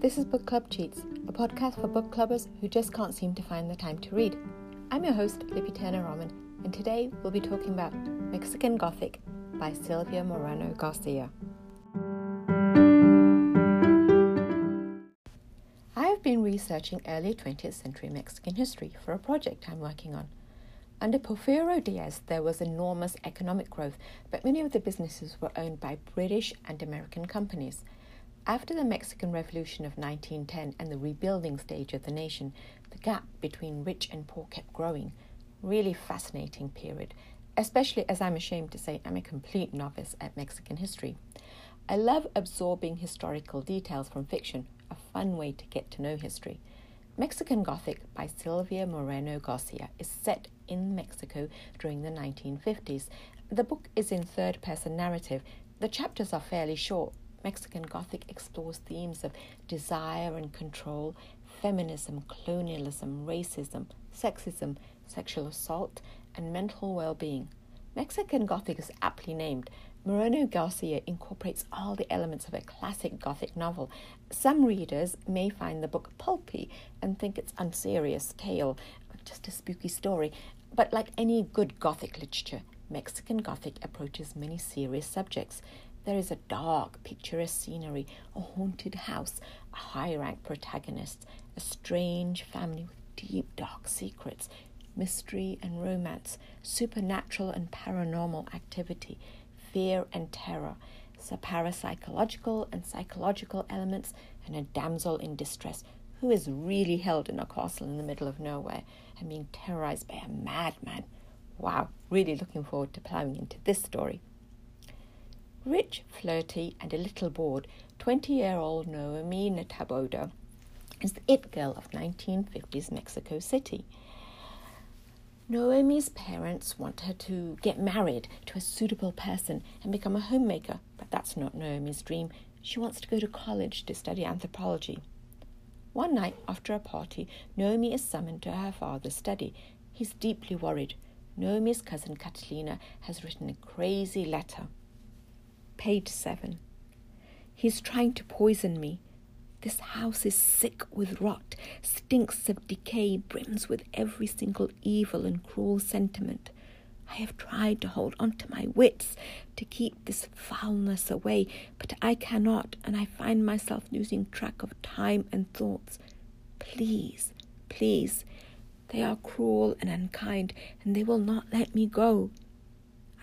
This is Book Club Cheats, a podcast for book clubbers who just can't seem to find the time to read. I'm your host, Lipi Turner-Rahman, and today we'll be talking about Mexican Gothic by Silvia Moreno Garcia. I have been researching early 20th century Mexican history for a project I'm working on. Under Porfirio Diaz, there was enormous economic growth, but many of the businesses were owned by British and American companies. After the Mexican Revolution of 1910 and the rebuilding stage of the nation, the gap between rich and poor kept growing. Really fascinating period, especially as I'm ashamed to say I'm a complete novice at Mexican history. I love absorbing historical details from fiction, a fun way to get to know history. Mexican Gothic by Silvia Moreno Garcia is set in Mexico during the 1950s. The book is in third person narrative. The chapters are fairly short, Mexican Gothic explores themes of desire and control, feminism, colonialism, racism, sexism, sexual assault, and mental well being. Mexican Gothic is aptly named. Moreno Garcia incorporates all the elements of a classic Gothic novel. Some readers may find the book pulpy and think it's unserious tale, just a spooky story. But like any good Gothic literature, Mexican Gothic approaches many serious subjects. There is a dark, picturesque scenery, a haunted house, a high rank protagonist, a strange family with deep, dark secrets, mystery and romance, supernatural and paranormal activity, fear and terror, some parapsychological and psychological elements, and a damsel in distress who is really held in a castle in the middle of nowhere and being terrorized by a madman. Wow, really looking forward to plowing into this story. Rich, flirty, and a little bored, 20 year old Noemi Taboada is the it girl of 1950s Mexico City. Noemi's parents want her to get married to a suitable person and become a homemaker, but that's not Noemi's dream. She wants to go to college to study anthropology. One night after a party, Noemi is summoned to her father's study. He's deeply worried. Noemi's cousin Catalina has written a crazy letter. Page 7. He's trying to poison me. This house is sick with rot, stinks of decay, brims with every single evil and cruel sentiment. I have tried to hold on to my wits to keep this foulness away, but I cannot, and I find myself losing track of time and thoughts. Please, please, they are cruel and unkind, and they will not let me go.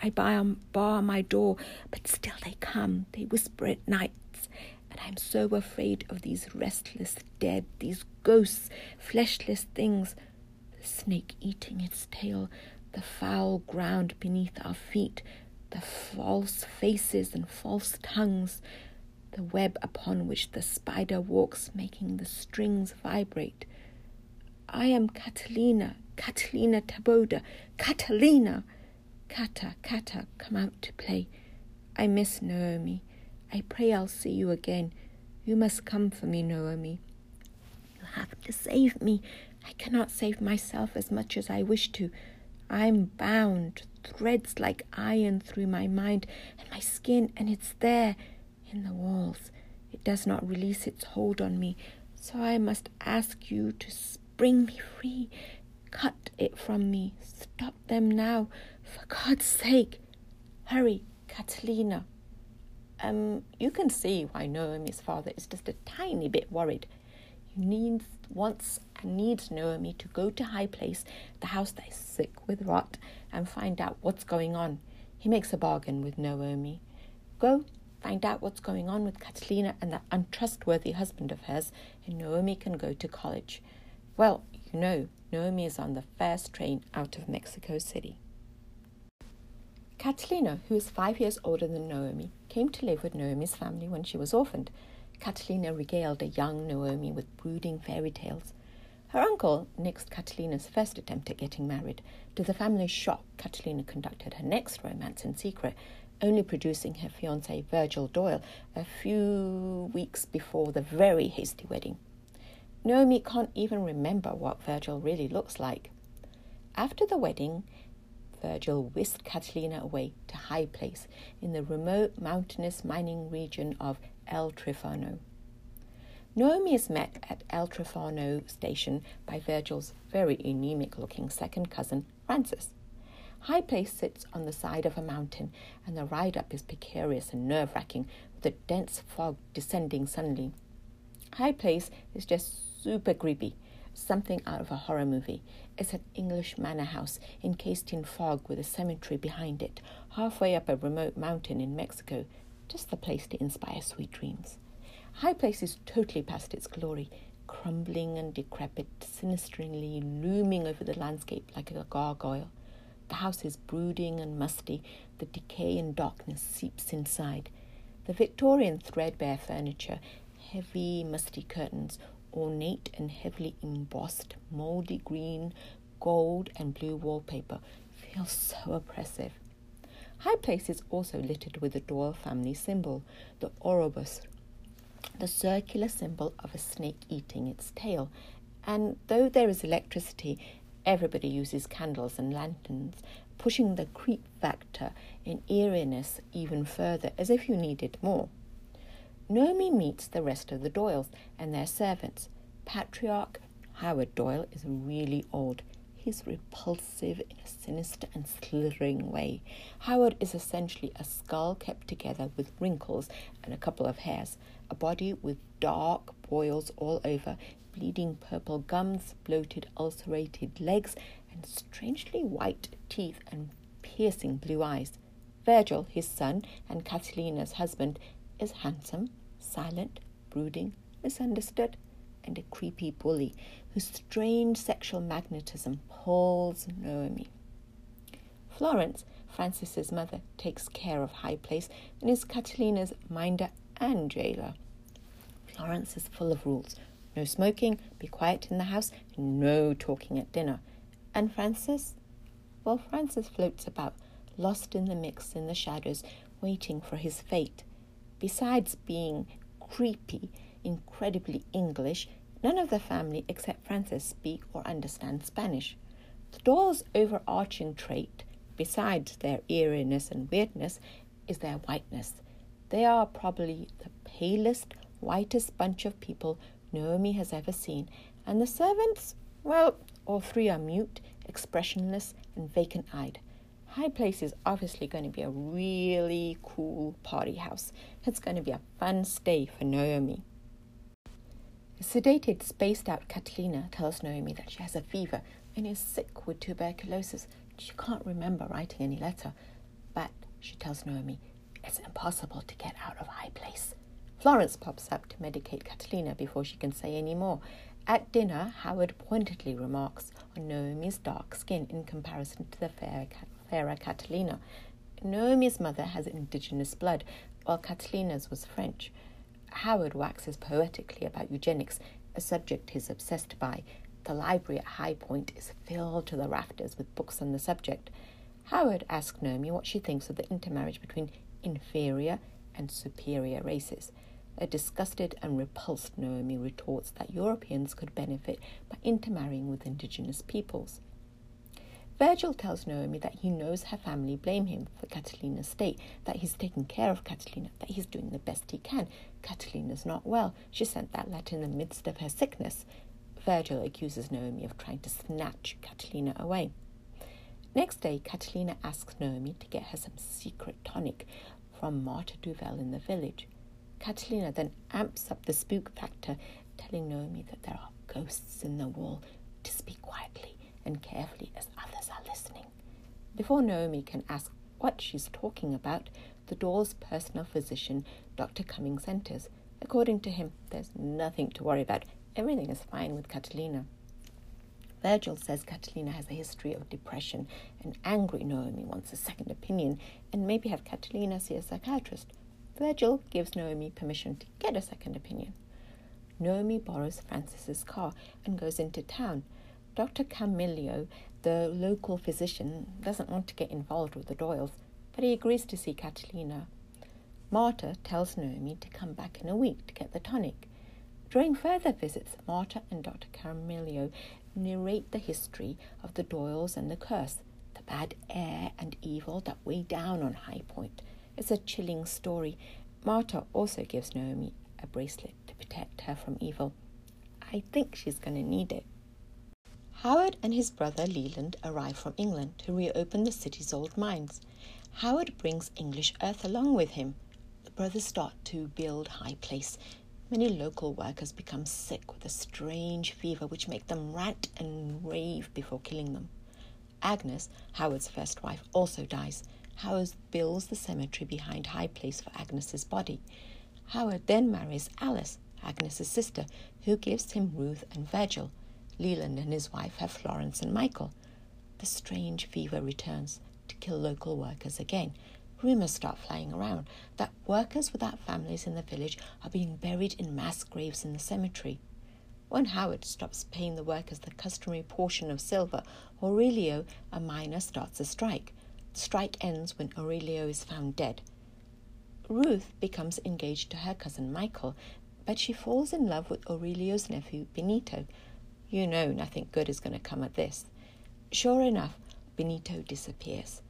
I bar my door, but still they come. They whisper at nights, and I'm so afraid of these restless dead, these ghosts, fleshless things. The snake eating its tail, the foul ground beneath our feet, the false faces and false tongues, the web upon which the spider walks, making the strings vibrate. I am Catalina, Catalina Taboada, Catalina! Kata, Kata, come out to play. I miss Naomi. I pray I'll see you again. You must come for me, Naomi. You have to save me. I cannot save myself as much as I wish to. I'm bound, threads like iron through my mind and my skin, and it's there in the walls. It does not release its hold on me, so I must ask you to bring me free. Cut it from me. Stop them now. For God's sake, hurry, Catalina. Um, you can see why Naomi's father is just a tiny bit worried. He needs wants and needs Naomi to go to High Place, the house that is sick with rot, and find out what's going on. He makes a bargain with Naomi. Go, find out what's going on with Catalina and that untrustworthy husband of hers, and Naomi can go to college. Well, you know, Naomi is on the first train out of Mexico City. Catalina, who is five years older than Naomi, came to live with Naomi's family when she was orphaned. Catalina regaled a young Naomi with brooding fairy tales. Her uncle nixed Catalina's first attempt at getting married. To the family's shock, Catalina conducted her next romance in secret, only producing her fiance Virgil Doyle a few weeks before the very hasty wedding. Naomi can't even remember what Virgil really looks like. After the wedding, Virgil whisked Catalina away to High Place in the remote mountainous mining region of El Trifano. Naomi is met at El Trifano station by Virgil's very anemic looking second cousin, Francis. High Place sits on the side of a mountain, and the ride up is precarious and nerve wracking, with a dense fog descending suddenly. High Place is just super creepy, something out of a horror movie. It's an English manor house encased in fog with a cemetery behind it, halfway up a remote mountain in Mexico, just the place to inspire sweet dreams. High Place is totally past its glory, crumbling and decrepit, sinisterly looming over the landscape like a gargoyle. The house is brooding and musty, the decay and darkness seeps inside. The Victorian threadbare furniture, heavy, musty curtains, ornate and heavily embossed mouldy green, gold, and blue wallpaper feels so oppressive. High Place is also littered with the Doyle family symbol, the Ouroboros, the circular symbol of a snake eating its tail. And though there is electricity, everybody uses candles and lanterns, pushing the creep factor in eeriness even further, as if you needed more. Naomi meets the rest of the Doyles and their servants. Patriarch Howard Doyle is really old. He's repulsive in a sinister and slithering way. Howard is essentially a skull kept together with wrinkles and a couple of hairs, a body with dark boils all over, bleeding purple gums, bloated, ulcerated legs, and strangely white teeth and piercing blue eyes. Virgil, his son, and Catalina's husband, is handsome, silent, brooding, misunderstood, and a creepy bully whose strange sexual magnetism pulls Naomi. Florence, Francis's mother, takes care of High Place and is Catalina's minder and jailer. Florence is full of rules. No smoking, be quiet in the house, no talking at dinner. And Francis? Well, Francis floats about, lost in the mix in the shadows, waiting for his fate. Besides being creepy, incredibly English, none of the family except Francis speak or understand Spanish. The Doyles' overarching trait, besides their eeriness and weirdness, is their whiteness. They are probably the palest, whitest bunch of people Naomi has ever seen, and the servants, well, all three are mute, expressionless, and vacant eyed. High Place is obviously going to be a really cool party house. It's going to be a fun stay for Naomi. A sedated, spaced out Catalina tells Naomi that she has a fever and is sick with tuberculosis. She can't remember writing any letter, but she tells Naomi it's impossible to get out of High Place. Florence pops up to medicate Catalina before she can say any more. At dinner, Howard pointedly remarks on Naomi's dark skin in comparison to the fair fairer Catalina. Naomi's mother has indigenous blood, while Catalina's was French. Howard waxes poetically about eugenics, a subject he's obsessed by. The library at High Point is filled to the rafters with books on the subject. Howard asks Naomi what she thinks of the intermarriage between inferior and superior races. A disgusted and repulsed Naomi retorts that Europeans could benefit by intermarrying with indigenous peoples. Virgil tells Naomi that he knows her family blame him for Catalina's state, that he's taking care of Catalina, that he's doing the best he can. Catalina's not well. She sent that letter in the midst of her sickness. Virgil accuses Naomi of trying to snatch Catalina away. Next day, Catalina asks Naomi to get her some secret tonic from Marta Duval in the village. Catalina then amps up the spook factor, telling Naomi that there are ghosts in the wall to speak quietly and carefully as others are listening. Before Naomi can ask what she's talking about, the Doyle's personal physician, Dr. Cummings, enters. According to him, there's nothing to worry about. Everything is fine with Catalina. Virgil says Catalina has a history of depression, and angry Naomi wants a second opinion and maybe have Catalina see a psychiatrist. Virgil gives Naomi permission to get a second opinion. Naomi borrows Francis's car and goes into town. Dr. Camillo, the local physician, doesn't want to get involved with the Doyles, but he agrees to see Catalina. Marta tells Naomi to come back in a week to get the tonic. During further visits, Marta and Dr. Camillo narrate the history of the Doyles and the curse, the bad air and evil that weigh down on High Point. It's a chilling story. Marta also gives Naomi a bracelet to protect her from evil. I think she's going to need it. Howard and his brother Leland arrive from England to reopen the city's old mines. Howard brings English earth along with him. The brothers start to build High Place. Many local workers become sick with a strange fever which make them rant and rave before killing them. Agnes, Howard's first wife, also dies. Howard builds the cemetery behind High Place for Agnes's body. Howard then marries Alice, Agnes's sister, who gives him Ruth and Virgil. Leland and his wife have Florence and Michael. The strange fever returns to kill local workers again. Rumors start flying around that workers without families in the village are being buried in mass graves in the cemetery. When Howard stops paying the workers the customary portion of silver, Aurelio, a miner, starts a strike. The strike ends when Aurelio is found dead. Ruth becomes engaged to her cousin Michael, but she falls in love with Aurelio's nephew Benito, you know nothing good is going to come of this. Sure enough, Benito disappears.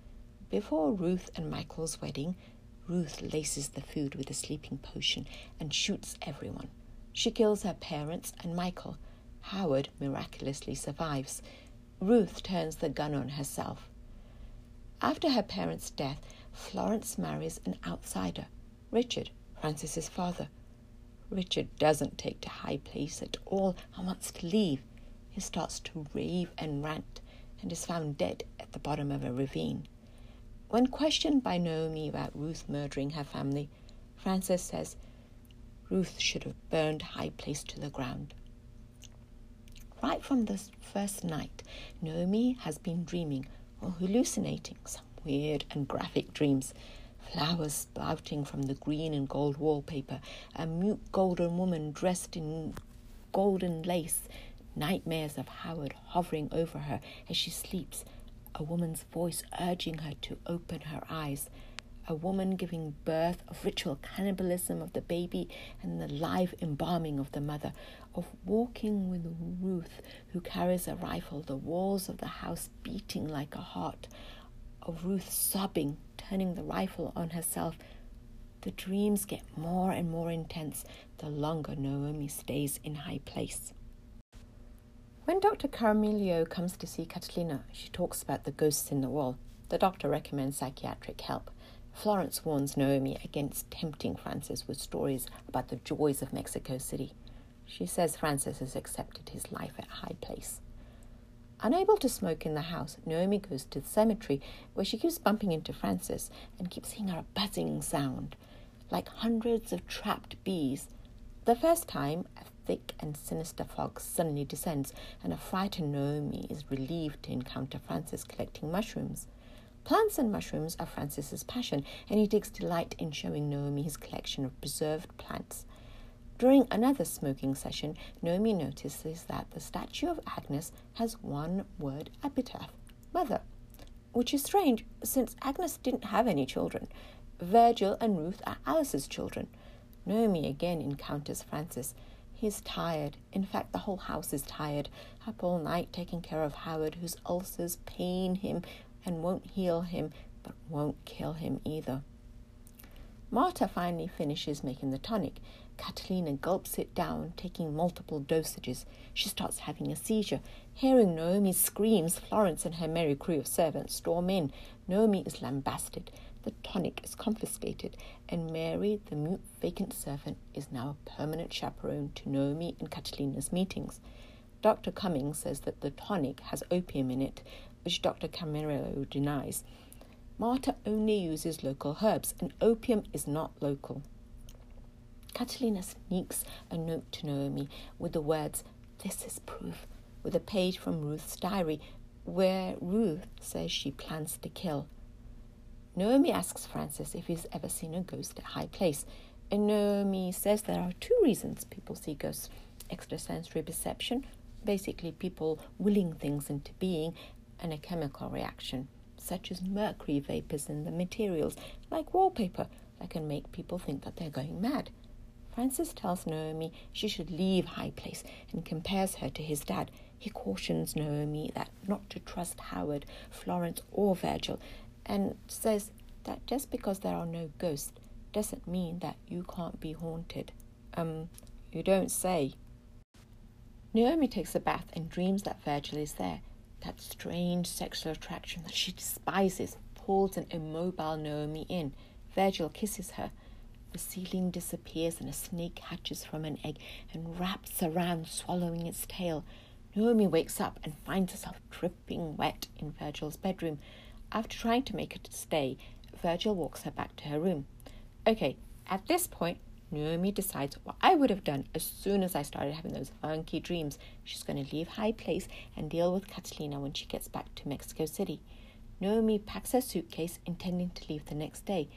Before Ruth and Michael's wedding, Ruth laces the food with a sleeping potion and shoots everyone. She kills her parents and Michael. Howard miraculously survives. Ruth turns the gun on herself. After her parents' death, Florence marries an outsider, Richard, Francis's father. Richard doesn't take to High Place at all and wants to leave. He starts to rave and rant and is found dead at the bottom of a ravine. When questioned by Naomi about Ruth murdering her family, Francis says Ruth should have burned High Place to the ground. Right from the first night, Naomi has been dreaming or hallucinating some weird and graphic dreams flowers sprouting from the green and gold wallpaper, a mute golden woman dressed in golden lace, nightmares of Howard hovering over her as she sleeps, a woman's voice urging her to open her eyes, a woman giving birth of ritual cannibalism of the baby and the live embalming of the mother, of walking with Ruth, who carries a rifle, the walls of the house beating like a heart, of Ruth sobbing turning the rifle on herself, the dreams get more and more intense the longer Naomi stays in high place. When Dr. Carmelio comes to see Catalina, she talks about the ghosts in the wall. The doctor recommends psychiatric help. Florence warns Naomi against tempting Francis with stories about the joys of Mexico City. She says Francis has accepted his life at High Place. Unable to smoke in the house, Naomi goes to the cemetery where she keeps bumping into Francis and keeps hearing a buzzing sound, like hundreds of trapped bees. The first time, a thick and sinister fog suddenly descends, and a frightened Naomi is relieved to encounter Francis collecting mushrooms. Plants and mushrooms are Francis's passion, and he takes delight in showing Naomi his collection of preserved plants. During another smoking session, Naomi notices that the statue of Agnes has one word epitaph, mother, which is strange since Agnes didn't have any children. Virgil and Ruth are Alice's children. Naomi again encounters Francis. He's tired. In fact, the whole house is tired, up all night taking care of Howard, whose ulcers pain him and won't heal him, but won't kill him either. Marta finally finishes making the tonic. Catalina gulps it down, taking multiple dosages. She starts having a seizure. Hearing Naomi's screams, Florence and her merry crew of servants storm in. Naomi is lambasted. The tonic is confiscated, and Mary, the mute vacant servant, is now a permanent chaperone to Naomi and Catalina's meetings. Dr. Cummings says that the tonic has opium in it, which Dr. Camarillo denies. Marta only uses local herbs, and opium is not local. Catalina sneaks a note to Naomi with the words, This is proof, with a page from Ruth's diary where Ruth says she plans to kill. Naomi asks Francis if he's ever seen a ghost at High Place, and Naomi says there are two reasons people see ghosts extrasensory perception, basically people willing things into being, and a chemical reaction, such as mercury vapors in the materials, like wallpaper, that can make people think that they're going mad. Francis tells Naomi she should leave High Place and compares her to his dad. He cautions Naomi that not to trust Howard, Florence, or Virgil, and says that just because there are no ghosts doesn't mean that you can't be haunted. Um, you don't say. Naomi takes a bath and dreams that Virgil is there. That strange sexual attraction that she despises pulls an immobile Naomi in. Virgil kisses her. The ceiling disappears and a snake hatches from an egg and wraps around, swallowing its tail. Naomi wakes up and finds herself dripping wet in Virgil's bedroom. After trying to make her stay, Virgil walks her back to her room. Okay, at this point, Naomi decides what I would have done as soon as I started having those funky dreams. She's going to leave High Place and deal with Catalina when she gets back to Mexico City. Naomi packs her suitcase, intending to leave the next day.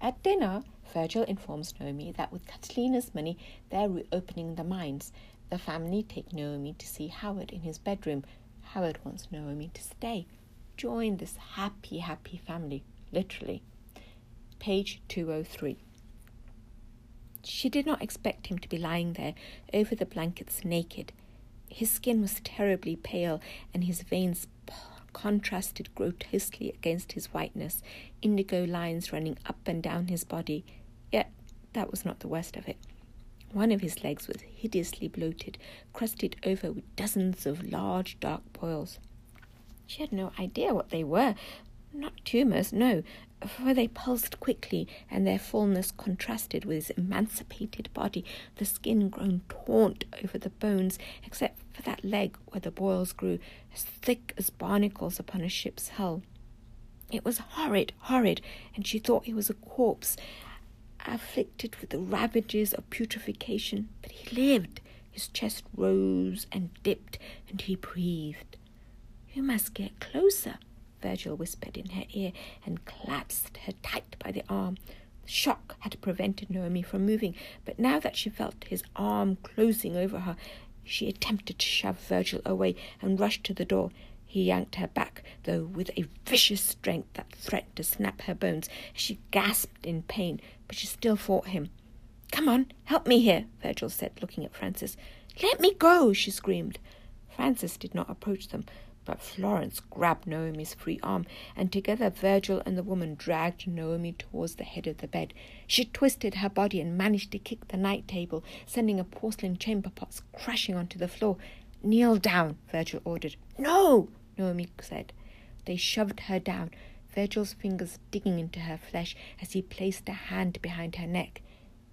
At dinner, Virgil informs Naomi that with Catalina's money, they're reopening the mines. The family take Naomi to see Howard in his bedroom. Howard wants Naomi to stay. Join this happy, happy family, literally. Page 203. She did not expect him to be lying there over the blankets naked. His skin was terribly pale, and his veins contrasted grotesquely against his whiteness, indigo lines running up and down his body. Yet that was not the worst of it. One of his legs was hideously bloated, crusted over with dozens of large dark boils. She had no idea what they were. Not tumours, no, for they pulsed quickly, and their fullness contrasted with his emancipated body, the skin grown taut over the bones, except for that leg where the boils grew, as thick as barnacles upon a ship's hull. It was horrid, horrid, and she thought he was a corpse, afflicted with the ravages of putrefaction. But he lived. His chest rose and dipped, and he breathed. You must get closer, Virgil whispered in her ear and clasped her tight by the arm. Shock had prevented Naomi from moving, but now that she felt his arm closing over her, she attempted to shove Virgil away and rushed to the door. He yanked her back, though with a vicious strength that threatened to snap her bones. She gasped in pain, but she still fought him. Come on, help me here, Virgil said, looking at Francis. Let me go, she screamed. Francis did not approach them, but Florence grabbed Naomi's free arm, and together Virgil and the woman dragged Naomi towards the head of the bed. She twisted her body and managed to kick the night table, sending a porcelain chamber pot crashing onto the floor. Kneel down, Virgil ordered. No, Naomi said. They shoved her down, Virgil's fingers digging into her flesh as he placed a hand behind her neck.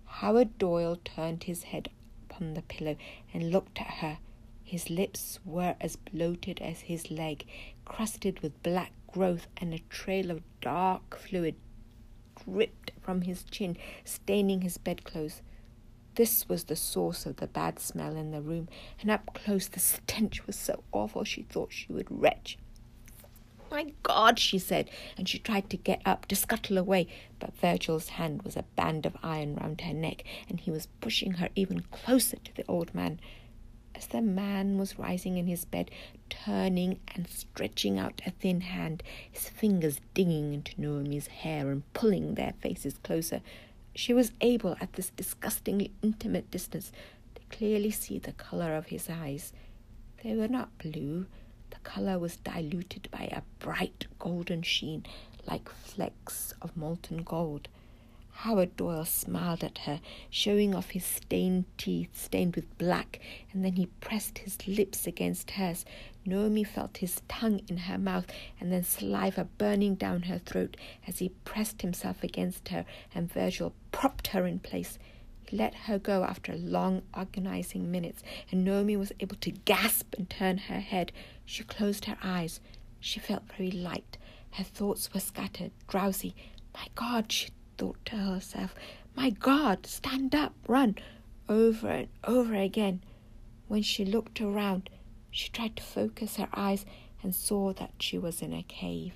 Howard Doyle turned his head upon the pillow and looked at her. His lips were as bloated as his leg, crusted with black growth, and a trail of dark fluid dripped from his chin, staining his bedclothes. This was the source of the bad smell in the room, and up close the stench was so awful she thought she would retch. My God, she said, and she tried to get up, to scuttle away, but Virgil's hand was a band of iron round her neck, and he was pushing her even closer to the old man as the man was rising in his bed, turning and stretching out a thin hand, his fingers digging into Naomi's hair and pulling their faces closer. She was able, at this disgustingly intimate distance, to clearly see the colour of his eyes. They were not blue. The colour was diluted by a bright golden sheen, like flecks of molten gold. Howard Doyle smiled at her, showing off his stained teeth stained with black, and then he pressed his lips against hers. Naomi felt his tongue in her mouth and then saliva burning down her throat as he pressed himself against her, and Virgil propped her in place. He let her go after long agonizing minutes, and Naomi was able to gasp and turn her head. She closed her eyes. She felt very light. Her thoughts were scattered, drowsy. My God, she thought to herself, My God, stand up, run, over and over again. When she looked around, she tried to focus her eyes and saw that she was in a cave.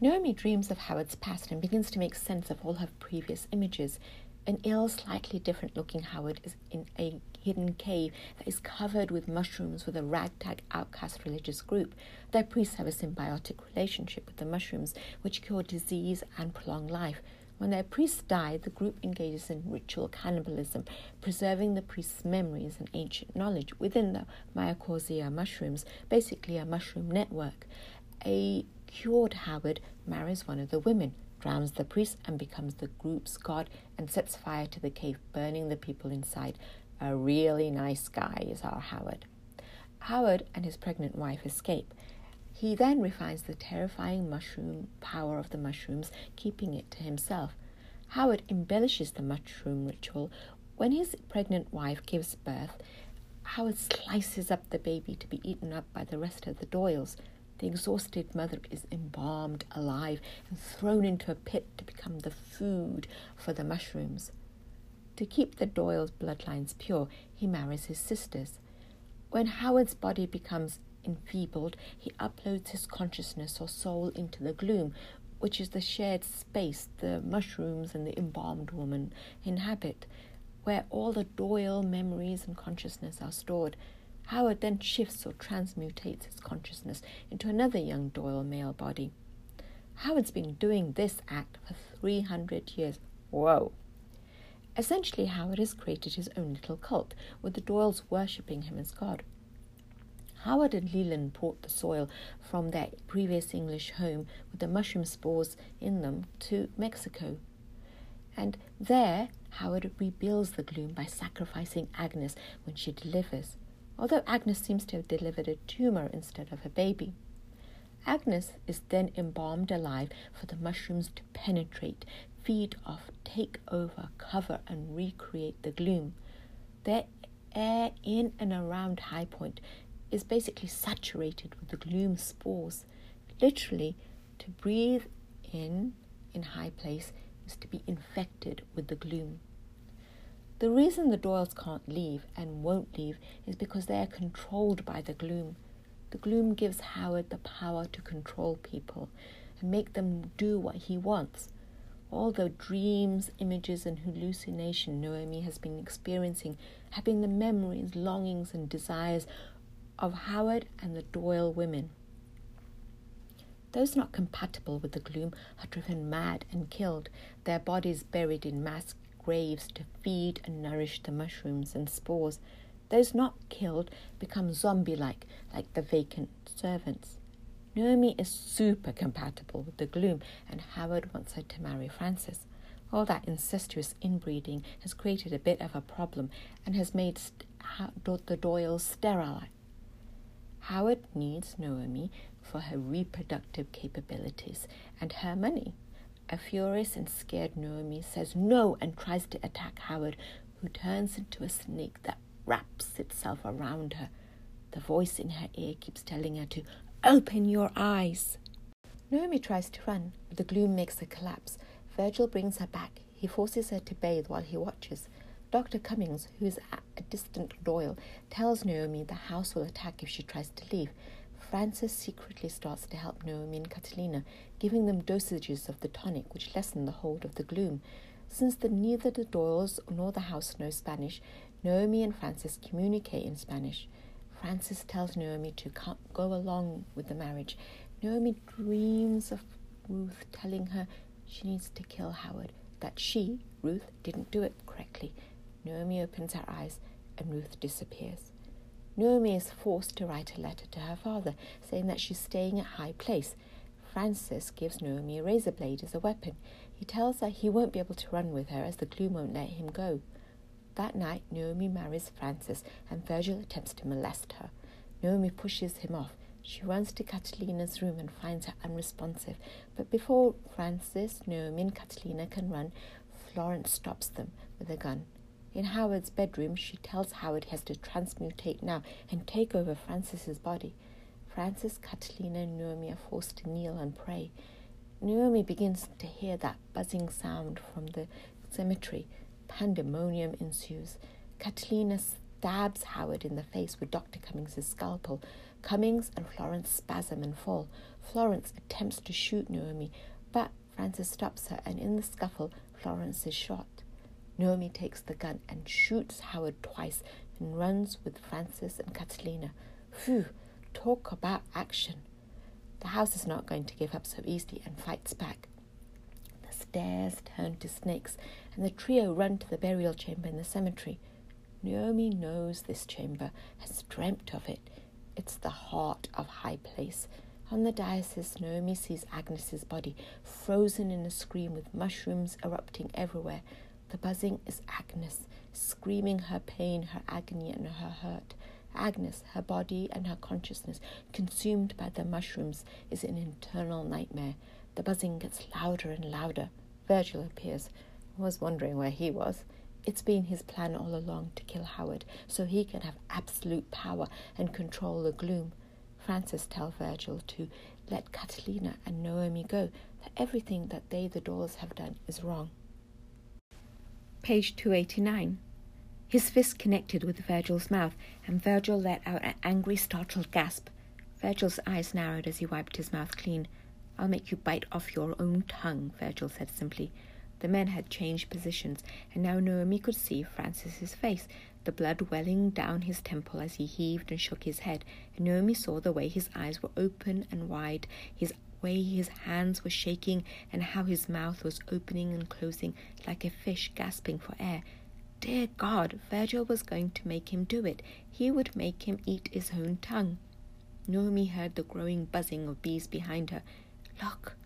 Naomi dreams of Howard's past and begins to make sense of all her previous images. An ill, slightly different looking Howard is in a hidden cave that is covered with mushrooms with a ragtag outcast religious group. Their priests have a symbiotic relationship with the mushrooms, which cure disease and prolong life. When their priests die, the group engages in ritual cannibalism, preserving the priests' memories and ancient knowledge within the mycorrhizae mushrooms, basically a mushroom network. A cured Howard marries one of the women, drowns the priest, and becomes the group's god and sets fire to the cave, burning the people inside. A really nice guy is our Howard. Howard and his pregnant wife escape. He then refines the terrifying mushroom power of the mushrooms, keeping it to himself. Howard embellishes the mushroom ritual. When his pregnant wife gives birth, Howard slices up the baby to be eaten up by the rest of the Doyles. The exhausted mother is embalmed alive and thrown into a pit to become the food for the mushrooms. To keep the Doyle's bloodlines pure, he marries his sisters. When Howard's body becomes enfeebled, he uploads his consciousness or soul into the gloom, which is the shared space the mushrooms and the embalmed woman inhabit, where all the Doyle memories and consciousness are stored. Howard then shifts or transmutates his consciousness into another young Doyle male body. Howard's been doing this act for 300 years. Whoa! Essentially, Howard has created his own little cult, with the Doyles worshipping him as God. Howard and Leland brought the soil from their previous English home with the mushroom spores in them to Mexico. And there, Howard rebuilds the gloom by sacrificing Agnes when she delivers although Agnes seems to have delivered a tumor instead of a baby. Agnes is then embalmed alive for the mushrooms to penetrate, feed off, take over, cover, and recreate the gloom. Their air in and around High Point is basically saturated with the gloom spores. Literally, to breathe in in High Place is to be infected with the gloom. The reason the Doyles can't leave and won't leave is because they are controlled by the gloom. The gloom gives Howard the power to control people and make them do what he wants. All the dreams, images, and hallucination Noemi has been experiencing have been the memories, longings, and desires of Howard and the Doyle women. Those not compatible with the gloom are driven mad and killed, their bodies buried in mass graves to feed and nourish the mushrooms and spores. Those not killed become zombie like, like the vacant servants. Noemi is super compatible with the gloom, and Howard wants her to marry Francis. All that incestuous inbreeding has created a bit of a problem and has made st- the Doyles sterile. Howard needs Noemi for her reproductive capabilities and her money. A furious and scared Noemi says no and tries to attack Howard, who turns into a snake that wraps itself around her. The voice in her ear keeps telling her to open your eyes. Naomi tries to run, but the gloom makes her collapse. Virgil brings her back. He forces her to bathe while he watches. Dr. Cummings, who is a distant Doyle, tells Naomi the house will attack if she tries to leave. Francis secretly starts to help Naomi and Catalina, giving them dosages of the tonic which lessen the hold of the gloom. Since the, neither the Doyles nor the house know Spanish, Naomi and Francis communicate in Spanish. Francis tells Naomi to go along with the marriage. Naomi dreams of Ruth telling her she needs to kill Howard, that she, Ruth, didn't do it correctly. Naomi opens her eyes and Ruth disappears. Naomi is forced to write a letter to her father saying that she's staying at High Place. Francis gives Naomi a razor blade as a weapon. He tells her he won't be able to run with her as the gloom won't let him go. That night, Naomi marries Francis and Virgil attempts to molest her. Naomi pushes him off. She runs to Catalina's room and finds her unresponsive. But before Francis, Naomi, and Catalina can run, Florence stops them with a gun. In Howard's bedroom, she tells Howard he has to transmutate now and take over Francis's body. Francis, Catalina, and Naomi are forced to kneel and pray. Naomi begins to hear that buzzing sound from the cemetery. Pandemonium ensues. Catalina stabs Howard in the face with Dr. Cummings' scalpel. Cummings and Florence spasm and fall. Florence attempts to shoot Naomi, but Francis stops her, and in the scuffle, Florence is shot. Naomi takes the gun and shoots Howard twice and runs with Francis and Catalina. Phew, talk about action. The house is not going to give up so easily and fights back. The stairs turn to snakes, and the trio run to the burial chamber in the cemetery. Naomi knows this chamber, has dreamt of it. It's the heart of High Place, On the dais, Naomi sees Agnes's body, frozen in a scream with mushrooms erupting everywhere. The buzzing is Agnes, screaming her pain, her agony, and her hurt. Agnes, her body and her consciousness, consumed by the mushrooms, is an internal nightmare. The buzzing gets louder and louder. Virgil appears. Was wondering where he was. It's been his plan all along to kill Howard so he can have absolute power and control the gloom. Francis tells Virgil to let Catalina and Naomi go, that everything that they, the Dawes, have done is wrong. Page 289. His fist connected with Virgil's mouth, and Virgil let out an angry, startled gasp. Virgil's eyes narrowed as he wiped his mouth clean. I'll make you bite off your own tongue, Virgil said simply. The men had changed positions, and now Naomi could see Francis's face, the blood welling down his temple as he heaved and shook his head. And Naomi saw the way his eyes were open and wide, his way his hands were shaking, and how his mouth was opening and closing like a fish gasping for air. Dear God, Virgil was going to make him do it. He would make him eat his own tongue. Naomi heard the growing buzzing of bees behind her. Look!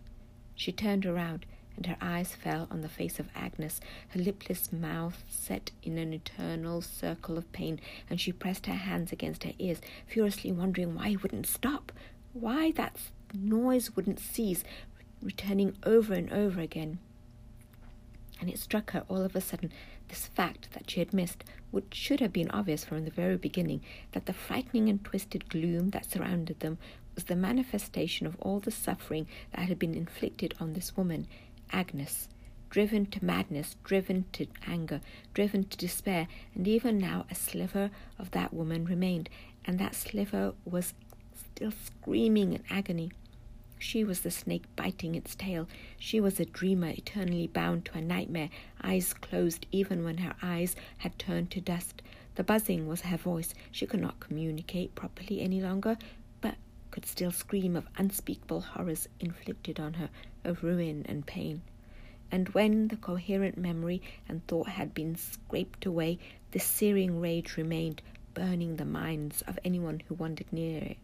She turned around and her eyes fell on the face of Agnes, her lipless mouth set in an eternal circle of pain, and she pressed her hands against her ears, furiously wondering why it wouldn't stop, why that noise wouldn't cease, returning over and over again. And it struck her all of a sudden this fact that she had missed, which should have been obvious from the very beginning, that the frightening and twisted gloom that surrounded them was the manifestation of all the suffering that had been inflicted on this woman, Agnes, driven to madness, driven to anger, driven to despair, and even now a sliver of that woman remained, and that sliver was still screaming in agony. She was the snake biting its tail. She was a dreamer eternally bound to a nightmare, eyes closed even when her eyes had turned to dust. The buzzing was her voice. She could not communicate properly any longer, but could still scream of unspeakable horrors inflicted on her, of ruin and pain. And when the coherent memory and thought had been scraped away, the searing rage remained, burning the minds of anyone who wandered near it.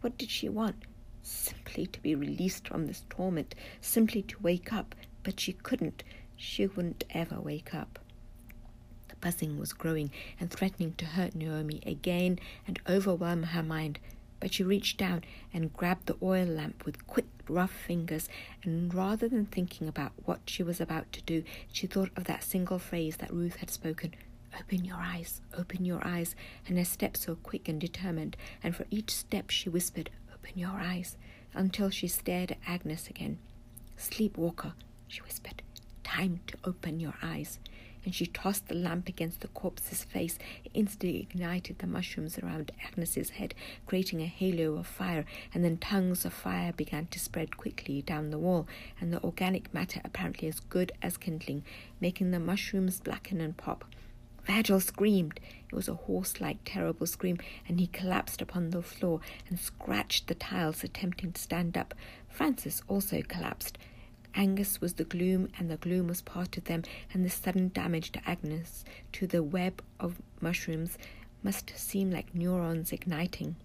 What did she want? Simply to be released from this torment, simply to wake up, but she couldn't. She wouldn't ever wake up. The buzzing was growing and threatening to hurt Naomi again and overwhelm her mind but she reached down and grabbed the oil lamp with quick, rough fingers, and rather than thinking about what she was about to do, she thought of that single phrase that Ruth had spoken Open your eyes, open your eyes, and her steps so quick and determined, and for each step she whispered, Open your eyes, until she stared at Agnes again. Sleepwalker, she whispered, time to open your eyes and she tossed the lamp against the corpse's face. It instantly ignited the mushrooms around Agnes's head, creating a halo of fire, and then tongues of fire began to spread quickly down the wall, and the organic matter apparently as good as kindling, making the mushrooms blacken and pop. Virgil screamed. It was a hoarse like, terrible scream, and he collapsed upon the floor and scratched the tiles, attempting to stand up. Francis also collapsed. Agnes was the gloom, and the gloom was part of them, and the sudden damage to Agnes, to the web of mushrooms, must seem like neurons igniting.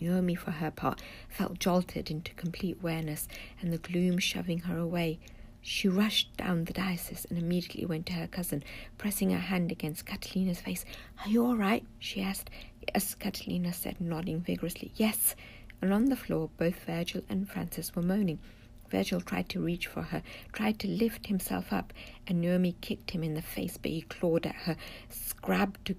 Naomi, for her part, felt jolted into complete awareness, and the gloom shoving her away. She rushed down the dais and immediately went to her cousin, pressing her hand against Catalina's face. Are you all right? she asked. Yes, Catalina said, nodding vigorously. Yes. And on the floor, both Virgil and Francis were moaning. Virgil tried to reach for her, tried to lift himself up, and Naomi kicked him in the face, but he clawed at her, scrabbed to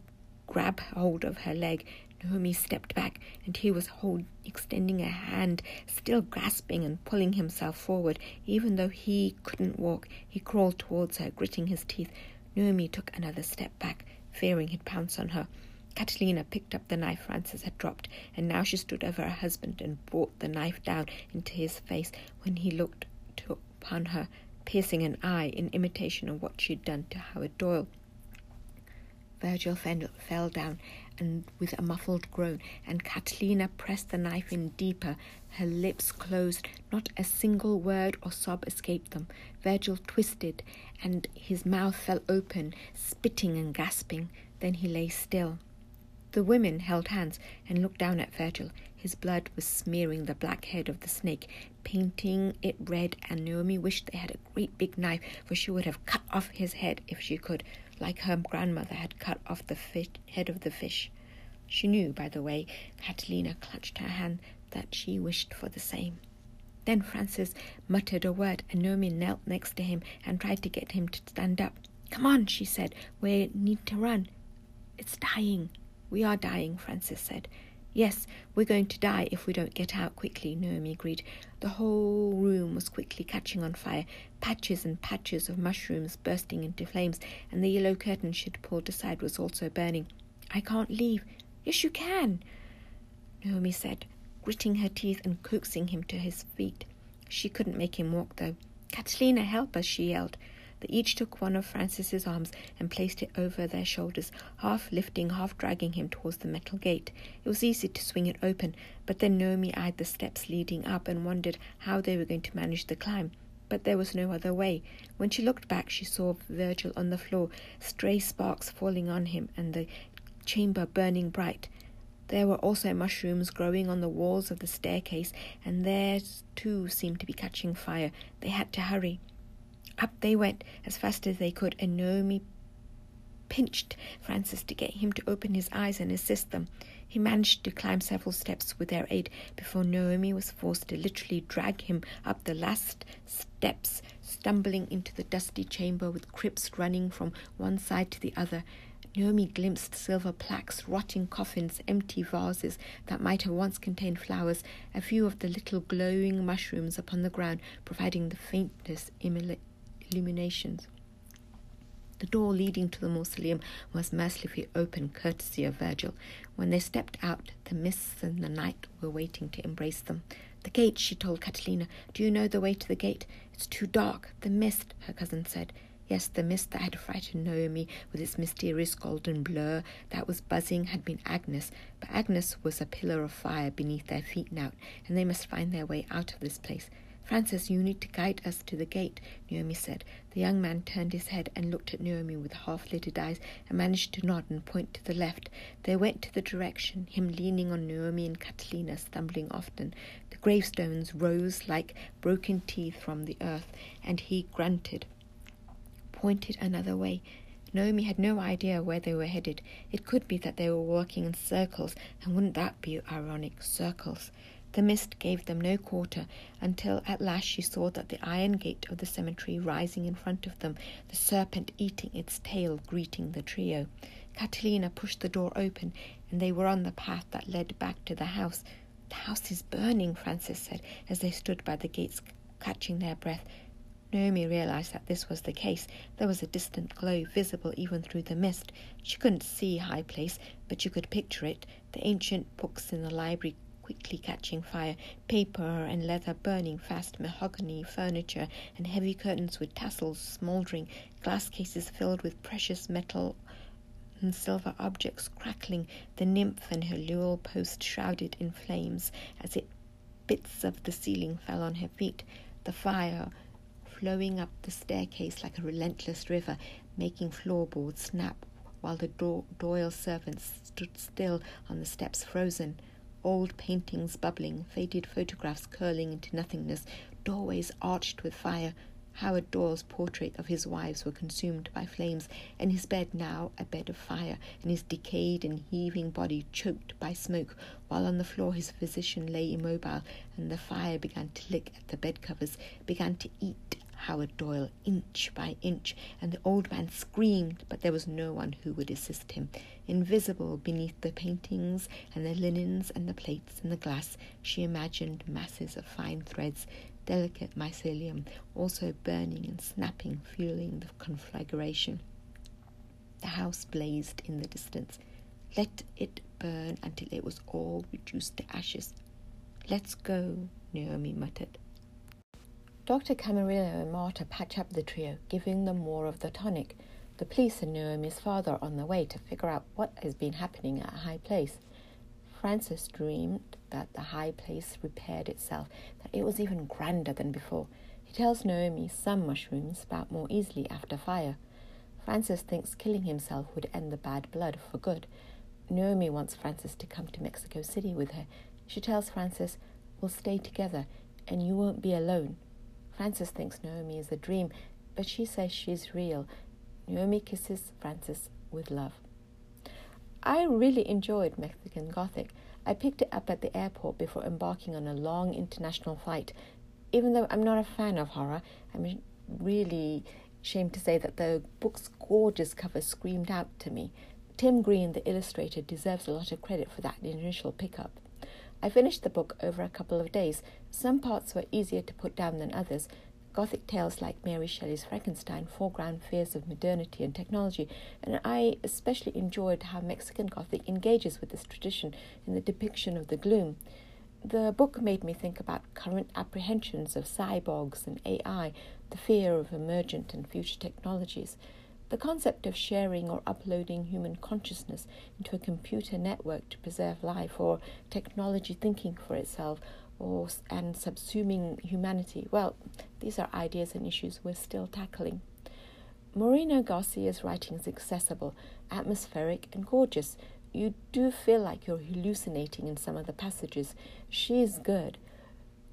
grab hold of her leg. Naomi stepped back, and he was hold, extending a hand, still grasping and pulling himself forward. Even though he couldn't walk, he crawled towards her, gritting his teeth. Naomi took another step back, fearing he'd pounce on her. Catalina picked up the knife Francis had dropped, and now she stood over her husband and brought the knife down into his face when he looked upon her, piercing an eye in imitation of what she had done to Howard Doyle. Virgil fell down and with a muffled groan, and Catalina pressed the knife in deeper. Her lips closed, not a single word or sob escaped them. Virgil twisted, and his mouth fell open, spitting and gasping. Then he lay still. The women held hands and looked down at Virgil. His blood was smearing the black head of the snake, painting it red, and Naomi wished they had a great big knife, for she would have cut off his head if she could, like her grandmother had cut off the fish, head of the fish. She knew, by the way, Catalina clutched her hand, that she wished for the same. Then Francis muttered a word, and Naomi knelt next to him and tried to get him to stand up. Come on, she said. We need to run. It's dying. We are dying, Francis said. Yes, we're going to die if we don't get out quickly, Naomi agreed. The whole room was quickly catching on fire, patches and patches of mushrooms bursting into flames, and the yellow curtain she'd pulled aside was also burning. I can't leave. Yes, you can, Naomi said gritting her teeth and coaxing him to his feet. She couldn't make him walk, though. Catalina, help us, she yelled. They each took one of Francis's arms and placed it over their shoulders, half lifting, half dragging him towards the metal gate. It was easy to swing it open, but then Naomi eyed the steps leading up and wondered how they were going to manage the climb. But there was no other way. When she looked back, she saw Virgil on the floor, stray sparks falling on him, and the chamber burning bright. There were also mushrooms growing on the walls of the staircase, and theirs too seemed to be catching fire. They had to hurry. Up they went as fast as they could, and Naomi pinched Francis to get him to open his eyes and assist them. He managed to climb several steps with their aid before Naomi was forced to literally drag him up the last steps, stumbling into the dusty chamber with crypts running from one side to the other. Naomi glimpsed silver plaques, rotting coffins, empty vases that might have once contained flowers, a few of the little glowing mushrooms upon the ground providing the faintest illuminations. The door leading to the mausoleum was mercifully open, courtesy of Virgil. When they stepped out, the mists and the night were waiting to embrace them. The gate, she told Catalina. Do you know the way to the gate? It's too dark. The mist, her cousin said. Yes, the mist that had frightened Naomi with its mysterious golden blur that was buzzing had been Agnes, but Agnes was a pillar of fire beneath their feet now, and they must find their way out of this place. Francis, you need to guide us to the gate, Naomi said. The young man turned his head and looked at Naomi with half lidded eyes and managed to nod and point to the left. They went to the direction, him leaning on Naomi and Catalina, stumbling often. The gravestones rose like broken teeth from the earth, and he grunted pointed another way. Naomi had no idea where they were headed. It could be that they were walking in circles, and wouldn't that be ironic? Circles. The mist gave them no quarter until at last she saw that the iron gate of the cemetery rising in front of them, the serpent eating its tail, greeting the trio. Catalina pushed the door open, and they were on the path that led back to the house. The house is burning, Francis said, as they stood by the gates, catching their breath. Naomi realized that this was the case. There was a distant glow visible even through the mist. She couldn't see High Place, but she could picture it the ancient books in the library quickly catching fire, paper and leather burning fast, mahogany furniture and heavy curtains with tassels smouldering, glass cases filled with precious metal and silver objects crackling, the nymph and her newel post shrouded in flames as it bits of the ceiling fell on her feet. The fire flowing up the staircase like a relentless river, making floorboards snap, while the Do- Doyle servants stood still on the steps, frozen. Old paintings bubbling, faded photographs curling into nothingness, doorways arched with fire. Howard Doyle's portrait of his wives were consumed by flames, and his bed now a bed of fire, and his decayed and heaving body choked by smoke, while on the floor his physician lay immobile, and the fire began to lick at the bed covers, began to eat Howard Doyle inch by inch, and the old man screamed, but there was no one who would assist him. Invisible beneath the paintings and the linens and the plates and the glass, she imagined masses of fine threads, delicate mycelium, also burning and snapping, fueling the conflagration. The house blazed in the distance. Let it burn until it was all reduced to ashes. Let's go, Naomi muttered. Dr. Camarillo and Marta patch up the trio, giving them more of the tonic. The police and Naomi's father are on the way to figure out what has been happening at High Place. Francis dreamed that the High Place repaired itself, that it was even grander than before. He tells Naomi some mushrooms sprout more easily after fire. Francis thinks killing himself would end the bad blood for good. Naomi wants Francis to come to Mexico City with her She tells Francis, We'll stay together and you won't be alone. Francis thinks Naomi is a dream, but she says she's real. Naomi kisses Francis with love. I really enjoyed Mexican Gothic. I picked it up at the airport before embarking on a long international flight. Even though I'm not a fan of horror, I'm really ashamed to say that the book's gorgeous cover screamed out to me. Tim Green, the illustrator, deserves a lot of credit for that initial pickup. I finished the book over a couple of days. Some parts were easier to put down than others. Gothic tales like Mary Shelley's Frankenstein foreground fears of modernity and technology, and I especially enjoyed how Mexican Gothic engages with this tradition in the depiction of the gloom. The book made me think about current apprehensions of cyborgs and AI, the fear of emergent and future technologies. The concept of sharing or uploading human consciousness into a computer network to preserve life, or technology thinking for itself, or and subsuming humanity. Well, these are ideas and issues we're still tackling. Moreno Garcia's writing is accessible, atmospheric, and gorgeous. You do feel like you're hallucinating in some of the passages. She is good.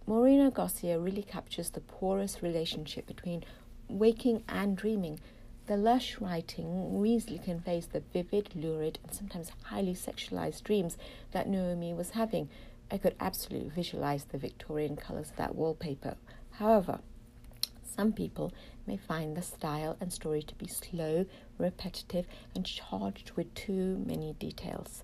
Moreno Garcia really captures the porous relationship between waking and dreaming the lush writing easily conveys the vivid, lurid, and sometimes highly sexualized dreams that Naomi was having. I could absolutely visualize the Victorian colors of that wallpaper. However, some people may find the style and story to be slow, repetitive, and charged with too many details.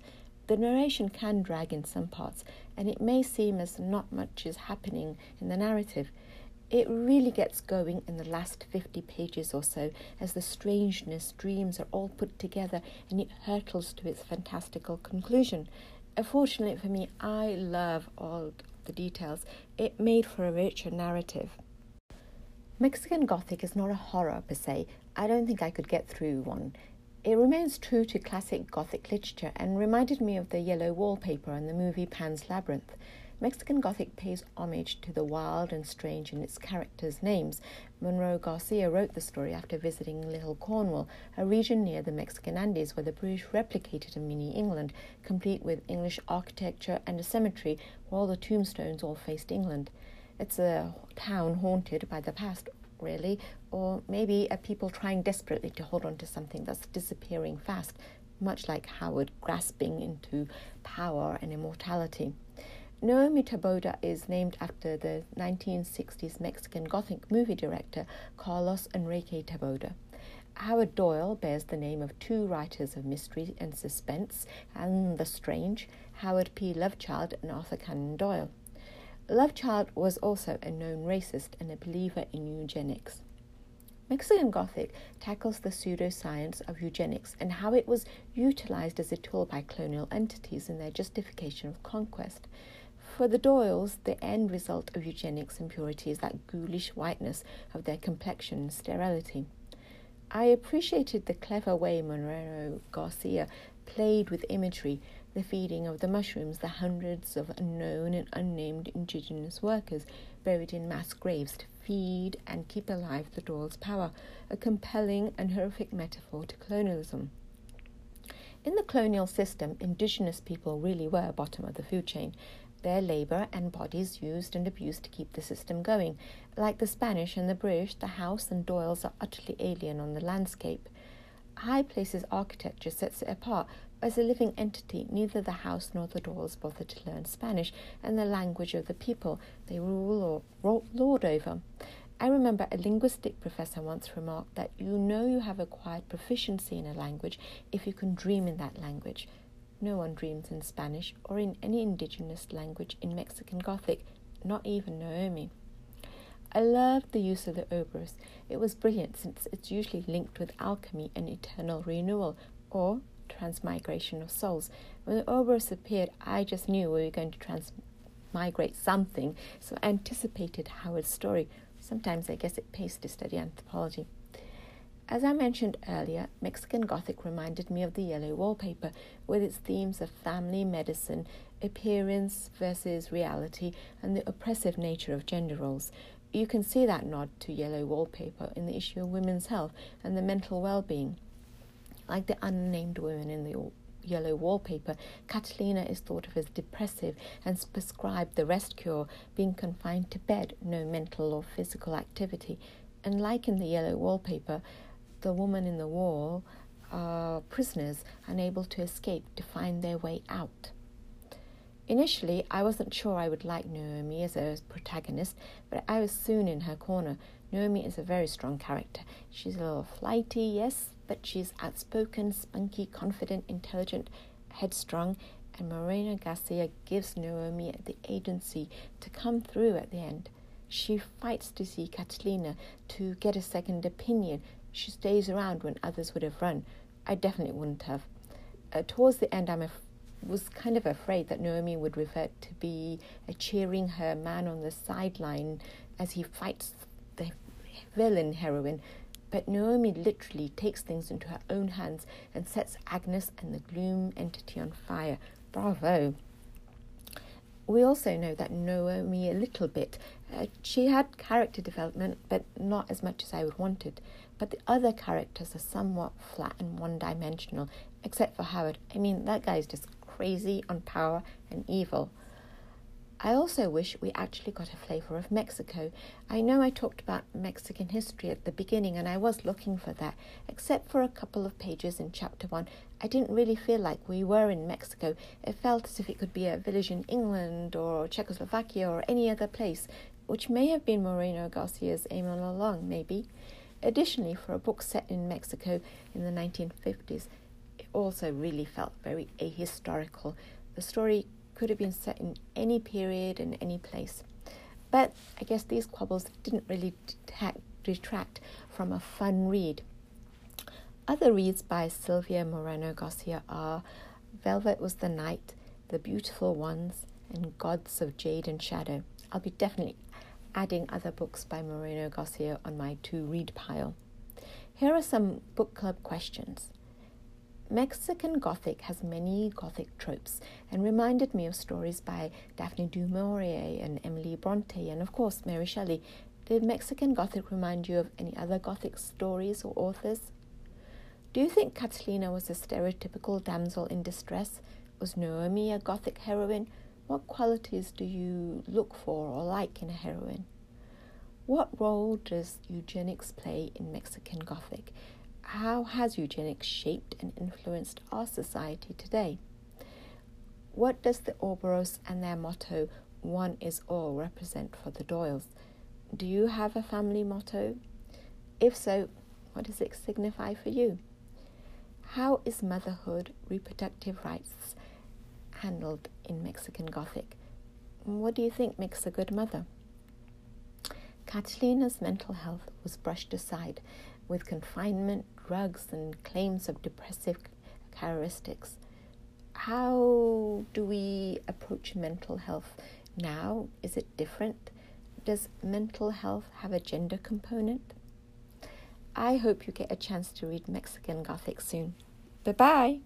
The narration can drag in some parts, and it may seem as not much is happening in the narrative. It really gets going in the last 50 pages or so as the strangeness, dreams are all put together and it hurtles to its fantastical conclusion. Fortunately for me, I love all the details. It made for a richer narrative. Mexican Gothic is not a horror per se. I don't think I could get through one. It remains true to classic Gothic literature and reminded me of the yellow wallpaper in the movie Pan's Labyrinth. Mexican Gothic pays homage to the wild and strange in its characters' names. Moreno Garcia wrote the story after visiting Little Cornwall, a region near the Mexican Andes where the British replicated a mini England, complete with English architecture and a cemetery all the tombstones all faced England. It's a town haunted by the past, really, or maybe a people trying desperately to hold on to something that's disappearing fast, much like Howard grasping into power and immortality. Naomi Taboada is named after the 1960s Mexican Gothic movie director Carlos Enrique Taboada. Howard Doyle bears the name of two writers of mystery and suspense and the strange, Howard P. Lovecraft and Arthur Conan Doyle. Lovecraft was also a known racist and a believer in eugenics. Mexican Gothic tackles the pseudoscience of eugenics and how it was utilized as a tool by colonial entities in their justification of conquest. For the Doyles, the end result of eugenics and purity is that ghoulish whiteness of their complexion and sterility. I appreciated the clever way Moreno Garcia played with imagery, the feeding of the mushrooms, the hundreds of unknown and unnamed indigenous workers buried in mass graves to feed and keep alive the Doyle's power, a compelling and horrific metaphor to colonialism. In the colonial system, indigenous people really were bottom of the food chain, their labour and bodies used and abused to keep the system going. Like the Spanish and the British, the house and Doyles are utterly alien on the landscape. High Place's architecture sets it apart. As a living entity, neither the house nor the Doyles bother to learn Spanish and the language of the people they rule or lord over. I remember a linguistic professor once remarked that you know you have acquired proficiency in a language if you can dream in that language. No one dreams in Spanish or in any indigenous language in Mexican Gothic, not even Naomi. I loved the use of the Ouroboros. It was brilliant since it's usually linked with alchemy and eternal renewal or transmigration of souls. When the Ouroboros appeared, I just knew we were going to transmigrate something, so I anticipated Howard's story. Sometimes I guess it pays to study anthropology. As I mentioned earlier, Mexican Gothic reminded me of the yellow wallpaper with its themes of family, medicine, appearance versus reality, and the oppressive nature of gender roles. You can see that nod to yellow wallpaper in the issue of women's health and the mental well being. Like the unnamed women in the yellow wallpaper, Catalina is thought of as depressive and prescribed the rest cure, being confined to bed, no mental or physical activity. And like in the yellow wallpaper, the woman in the wall are prisoners unable to escape to find their way out. Initially, I wasn't sure I would like Naomi as a protagonist, but I was soon in her corner. Naomi is a very strong character. She's a little flighty, yes, but she's outspoken, spunky, confident, intelligent, headstrong, and Moreno Garcia gives Naomi the agency to come through at the end. She fights to see Catalina, to get a second opinion. She stays around when others would have run. I definitely wouldn't have. Uh, towards the end, I'm af- was kind of afraid that Naomi would revert to be uh, cheering her man on the sideline as he fights the villain heroine. But Naomi literally takes things into her own hands and sets Agnes and the gloom entity on fire. Bravo! We also know that Naomi a little bit. Uh, she had character development, but not as much as I would wanted. But the other characters are somewhat flat and one dimensional, except for Howard. I mean, that guy's just crazy on power and evil. I also wish we actually got a flavour of Mexico. I know I talked about Mexican history at the beginning, and I was looking for that. Except for a couple of pages in chapter one, I didn't really feel like we were in Mexico. It felt as if it could be a village in England or Czechoslovakia or any other place, which may have been Moreno Garcia's aim all along, maybe. Additionally, for a book set in Mexico in the 1950s, it also really felt very ahistorical. The story could have been set in any period and any place. But I guess these quibbles didn't really detract from a fun read. Other reads by Silvia Moreno Garcia are Velvet Was the Night, The Beautiful Ones, and Gods of Jade and Shadow. I'll be definitely adding other books by Moreno Garcia on my to read pile. Here are some book club questions. Mexican Gothic has many Gothic tropes and reminded me of stories by Daphne du Maurier and Emily Bronte and, of course, Mary Shelley. Did Mexican Gothic remind you of any other Gothic stories or authors? Do you think Catalina was a stereotypical damsel in distress? Was Naomi a Gothic heroine? What qualities do you look for or like in a heroine? What role does eugenics play in Mexican Gothic? how has eugenics shaped and influenced our society today? What does the Ouroboros and their motto, one is all, represent for the Doyles? Do you have a family motto? If so, what does it signify for you? How is motherhood, reproductive rights handled in Mexican Gothic? What do you think makes a good mother? Catalina's mental health was brushed aside with confinement, drugs, and claims of depressive characteristics. How do we approach mental health now? Is it different? Does mental health have a gender component? I hope you get a chance to read Mexican Gothic soon. Bye bye.